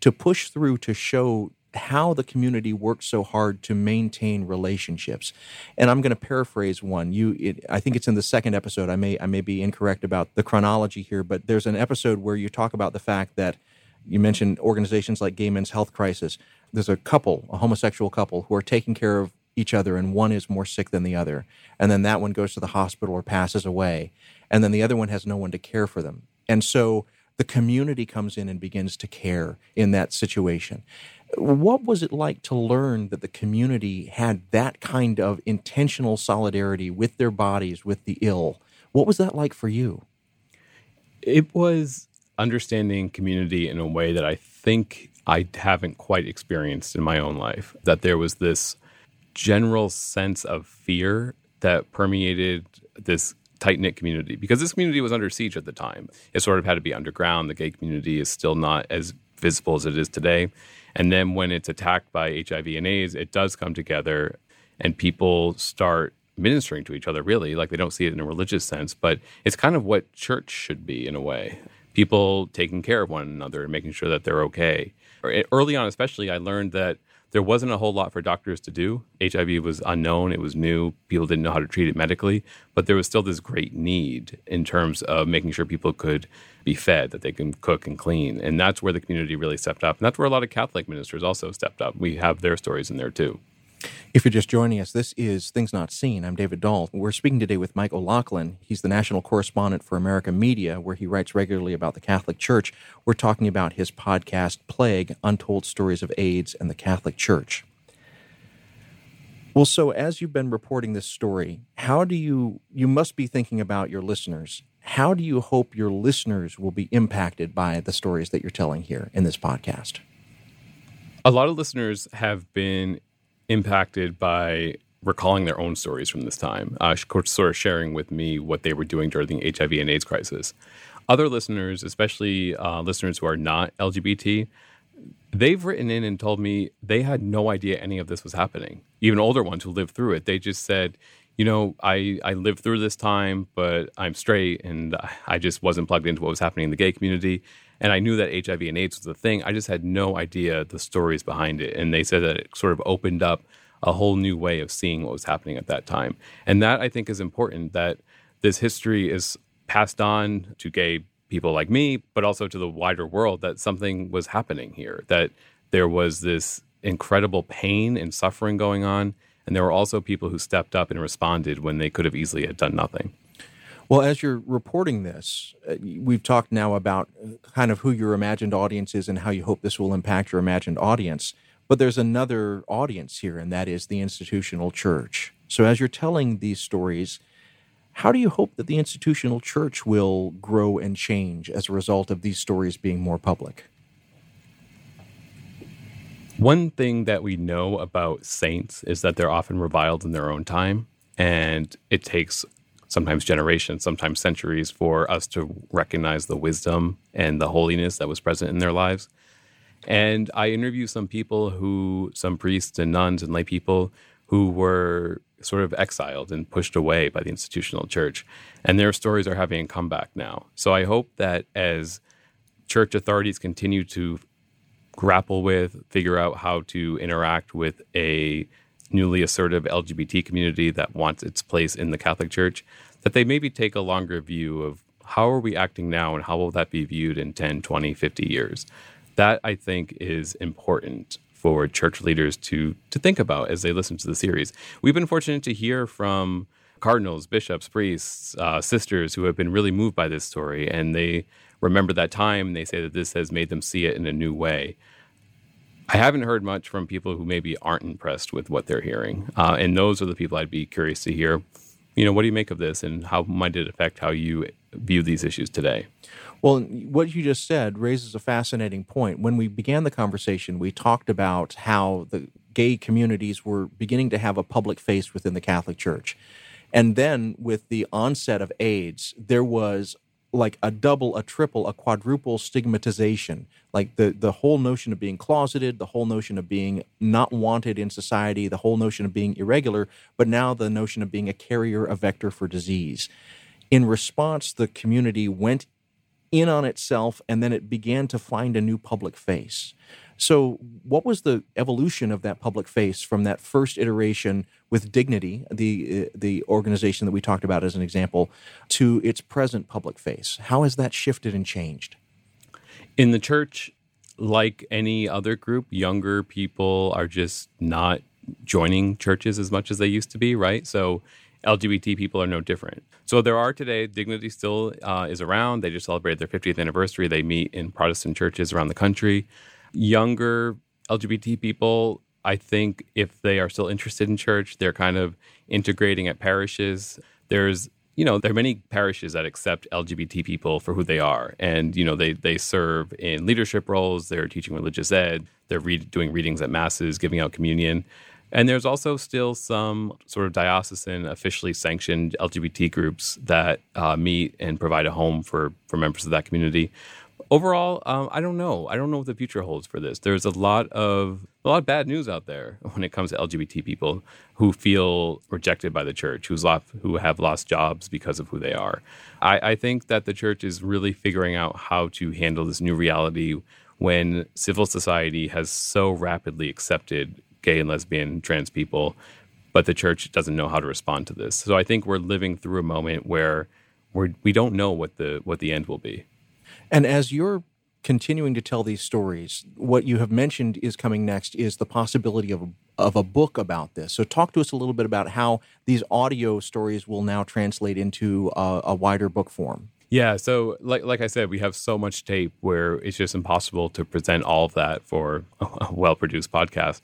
Speaker 1: to push through to show how the community works so hard to maintain relationships. And I'm going to paraphrase one. You, it, I think it's in the second episode. I may, I may be incorrect about the chronology here, but there's an episode where you talk about the fact that you mentioned organizations like Gay Men's Health Crisis. There's a couple, a homosexual couple, who are taking care of each other, and one is more sick than the other. And then that one goes to the hospital or passes away. And then the other one has no one to care for them. And so the community comes in and begins to care in that situation. What was it like to learn that the community had that kind of intentional solidarity with their bodies, with the ill? What was that like for you?
Speaker 2: It was understanding community in a way that I think I haven't quite experienced in my own life. That there was this general sense of fear that permeated this tight knit community because this community was under siege at the time. It sort of had to be underground. The gay community is still not as visible as it is today. And then when it's attacked by HIV and AIDS, it does come together and people start ministering to each other, really. Like they don't see it in a religious sense, but it's kind of what church should be in a way. People taking care of one another and making sure that they're okay. Eh, early on, especially, I learned that there wasn't a whole lot for doctors to do. HIV was unknown, it was new, people didn't know how to treat it medically, but there was still this great need in terms of making sure people could be fed, that they can cook and clean. And that's where the community really stepped up. And that's where a lot of Catholic ministers also stepped up. We have their stories in there too.
Speaker 1: If you're just joining us, this is Things Not Seen. I'm David Dault. We're speaking today with Mike O'Loughlin. He's the national correspondent for America Media, where he writes regularly about the Catholic Church. We're talking about his podcast, Plague Untold Stories of AIDS and the Catholic Church. Well, so as you've been reporting this story, how do you, you must be thinking about your listeners. How do you hope your listeners will be impacted by the stories that you're telling here in this podcast?
Speaker 2: A lot of listeners have been impacted by recalling their own stories from this time, uh, sort of sharing with me what they were doing during the HIV and AIDS crisis. Other listeners, especially uh, listeners who are not LGBT, they've written in and told me they had no idea any of this was happening. Even older ones who lived through it, they just said, you know, I, I lived through this time, but I'm straight and I just wasn't plugged into what was happening in the gay community. And I knew that HIV and AIDS was a thing. I just had no idea the stories behind it. And they said that it sort of opened up a whole new way of seeing what was happening at that time. And that I think is important that this history is passed on to gay people like me, but also to the wider world that something was happening here, that there was this incredible pain and suffering going on. And there were also people who stepped up and responded when they could have easily had done nothing.
Speaker 1: Well, as you're reporting this, uh, we've talked now about uh, kind of who your imagined audience is and how you hope this will impact your imagined audience. But there's another audience here, and that is the institutional church. So, as you're telling these stories, how do you hope that the institutional church will grow and change as a result of these stories being more public?
Speaker 2: One thing that we know about saints is that they're often reviled in their own time, and it takes sometimes generations, sometimes centuries, for us to recognize the wisdom and the holiness that was present in their lives. And I interviewed some people who, some priests and nuns and lay people who were sort of exiled and pushed away by the institutional church. And their stories are having a comeback now. So I hope that as church authorities continue to grapple with, figure out how to interact with a newly assertive LGBT community that wants its place in the Catholic Church, that they maybe take a longer view of how are we acting now and how will that be viewed in 10, 20, 50 years. That I think is important for church leaders to to think about as they listen to the series. We've been fortunate to hear from cardinals, bishops, priests, uh, sisters who have been really moved by this story, and they remember that time. They say that this has made them see it in a new way. I haven't heard much from people who maybe aren't impressed with what they're hearing, uh, and those are the people I'd be curious to hear. You know, what do you make of this, and how might it affect how you view these issues today?
Speaker 1: Well, what you just said raises a fascinating point. When we began the conversation, we talked about how the gay communities were beginning to have a public face within the Catholic Church. And then with the onset of AIDS, there was like a double, a triple, a quadruple stigmatization. Like the, the whole notion of being closeted, the whole notion of being not wanted in society, the whole notion of being irregular, but now the notion of being a carrier, a vector for disease. In response, the community went in on itself and then it began to find a new public face. So, what was the evolution of that public face from that first iteration with Dignity, the uh, the organization that we talked about as an example, to its present public face? How has that shifted and changed?
Speaker 2: In the church, like any other group, younger people are just not joining churches as much as they used to be, right? So LGBT people are no different. So there are today, Dignity still uh, is around. They just celebrated their 50th anniversary. They meet in Protestant churches around the country. Younger LGBT people, I think if they are still interested in church, they're kind of integrating at parishes. There's you know, there are many parishes that accept LGBT people for who they are. And, you know, they, they serve in leadership roles, they're teaching religious ed, they're read, doing readings at masses, giving out communion. And there's also still some sort of diocesan, officially sanctioned LGBT groups that uh, meet and provide a home for, for members of that community. Overall, um, I don't know. I don't know what the future holds for this. There's a lot of a lot of bad news out there when it comes to LGBT people who feel rejected by the church, who's lost, who have lost jobs because of who they are. I, I think that the church is really figuring out how to handle this new reality when civil society has so rapidly accepted gay and lesbian, trans people, but the church doesn't know how to respond to this. So I think we're living through a moment where we're, we don't know what the what the end will be.
Speaker 1: And as you're continuing to tell these stories, what you have mentioned is coming next is the possibility of a, of a book about this. So talk to us a little bit about how these audio stories will now translate into a, a wider book form.
Speaker 2: Yeah, so like like I said, we have so much tape where it's just impossible to present all of that for a well produced podcast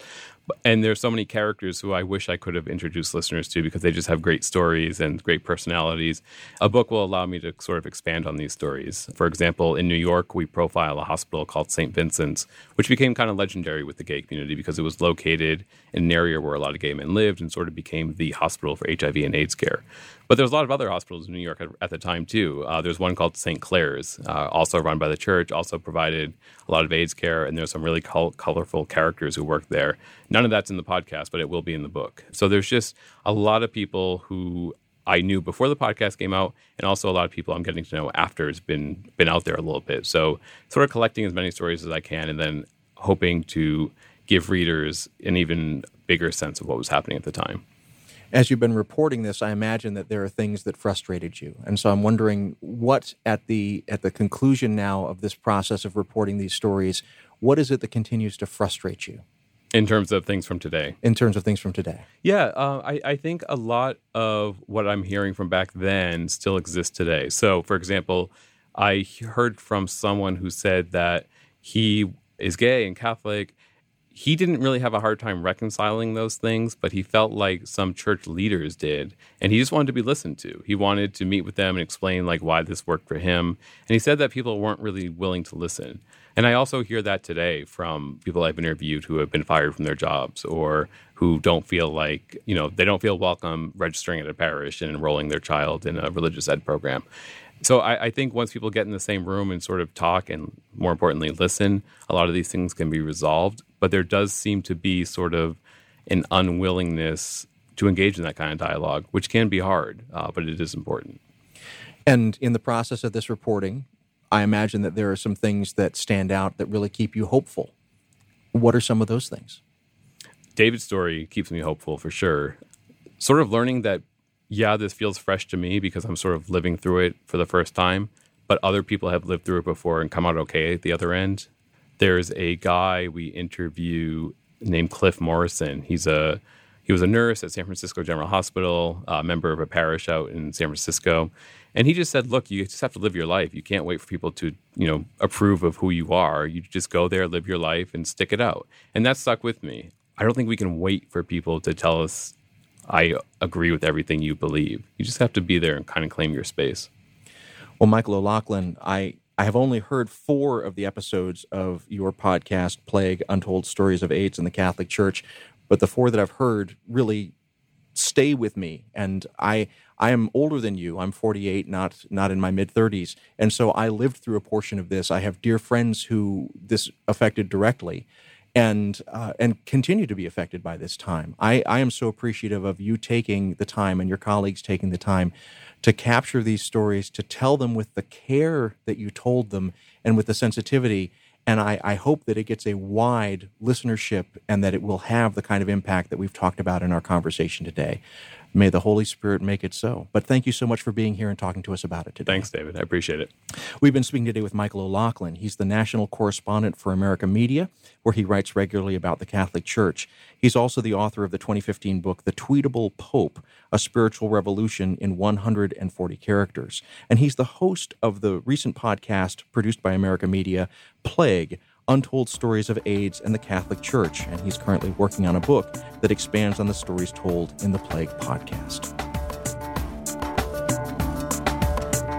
Speaker 2: and there's so many characters who I wish I could have introduced listeners to because they just have great stories and great personalities. A book will allow me to sort of expand on these stories. For example, in New York, we profile a hospital called St. Vincent's, which became kind of legendary with the gay community because it was located in an area where a lot of gay men lived and sort of became the hospital for HIV and AIDS care. But there's a lot of other hospitals in New York at, the time too. Uh, there's one called St. Clare's, uh, also run by the church, also provided a lot of AIDS care, and there's some really col- colorful characters who worked there. None of that's in the podcast, but it will be in the book. So there's just a lot of people who I knew before the podcast came out, and also a lot of people I'm getting to know after it's been been out there a little bit. So sort of collecting as many stories as I can, and then hoping to give readers an even bigger sense of what was happening at the time
Speaker 1: as you've been reporting this, I imagine that there are things that frustrated you, and so I'm wondering what at the at the conclusion now of this process of reporting these stories, what is it that continues to frustrate you?
Speaker 2: In terms of things from today.
Speaker 1: In terms of things from today.
Speaker 2: Yeah, uh, I, I think a lot of what I'm hearing from back then still exists today. So, for example, I heard from someone who said that he is gay and Catholic he didn't really have a hard time reconciling those things, but he felt like some church leaders did, and he just wanted to be listened to. He wanted to meet with them and explain like why this worked for him, and he said that people weren't really willing to listen. And I also hear that today from people I've interviewed who have been fired from their jobs or who don't feel like, you know, they don't feel welcome registering at a parish and enrolling their child in a religious ed program. So I, I, think once people get in the same room and sort of talk and more importantly listen, a lot of these things can be resolved. But there does seem to be sort of an unwillingness to engage in that kind of dialogue, which can be hard, uh, but it is important.
Speaker 1: And in the process of this reporting, I imagine that there are some things that stand out that really keep you hopeful. What are some of those things?
Speaker 2: David's story keeps me hopeful for sure. Sort of learning that, yeah, this feels fresh to me because I'm sort of living through it for the first time, but other people have lived through it before and come out okay at the other end. There's a guy we interview named Cliff Morrison. He's a he was a nurse at San Francisco General Hospital, a member of a parish out in San Francisco, and he just said, "Look, you just have to live your life. You can't wait for people to, you know, approve of who you are. You just go there, live your life, and stick it out." And that stuck with me. I don't think we can wait for people to tell us, "I agree with everything you believe." You just have to be there and kind of claim your space.
Speaker 1: Well, Michael O'Loughlin, I I have only heard four of the episodes of your podcast, Plague Untold Stories of AIDS in the Catholic Church, but the four that I've heard really stay with me. And I I am older than you. I'm 48, not not in my mid 30s, and so I lived through a portion of this. I have dear friends who this affected directly. And uh, and continue to be affected by this time. I, I am so appreciative of you taking the time and your colleagues taking the time to capture these stories, to tell them with the care that you told them and with the sensitivity. And I, I, hope that it gets a wide listenership and that it will have the kind of impact that we've talked about in our conversation today. May the Holy Spirit make it so. But thank you so much for being here and talking to us about it today.
Speaker 2: Thanks, David. I appreciate it.
Speaker 1: We've been speaking today with Michael O'Loughlin. He's the national correspondent for America Media, where he writes regularly about the Catholic Church. He's also the author of the 2015 book, The Tweetable Pope A Spiritual Revolution in 140 Characters. And he's the host of the recent podcast produced by America Media, Plague Untold Stories of AIDS and the Catholic Church, and he's currently working on a book that expands on the stories told in the Plague podcast.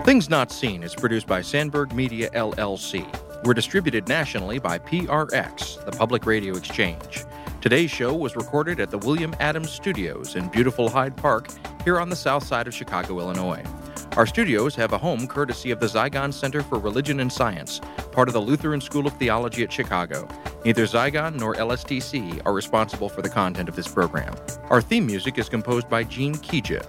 Speaker 1: Things Not Seen is produced by Sandberg Media LLC. We're distributed nationally by PRX, the Public Radio Exchange. Today's show was recorded at the William Adams Studios in beautiful Hyde Park here on the south side of Chicago, Illinois. Our studios have a home courtesy of the Zygon Center for Religion and Science, part of the Lutheran School of Theology at Chicago. Neither Zygon nor LSTC are responsible for the content of this program. Our theme music is composed by Gene Kija.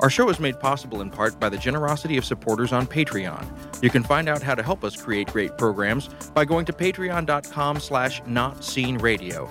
Speaker 1: Our show is made possible in part by the generosity of supporters on Patreon. You can find out how to help us create great programs by going to patreon.com slash notseenradio.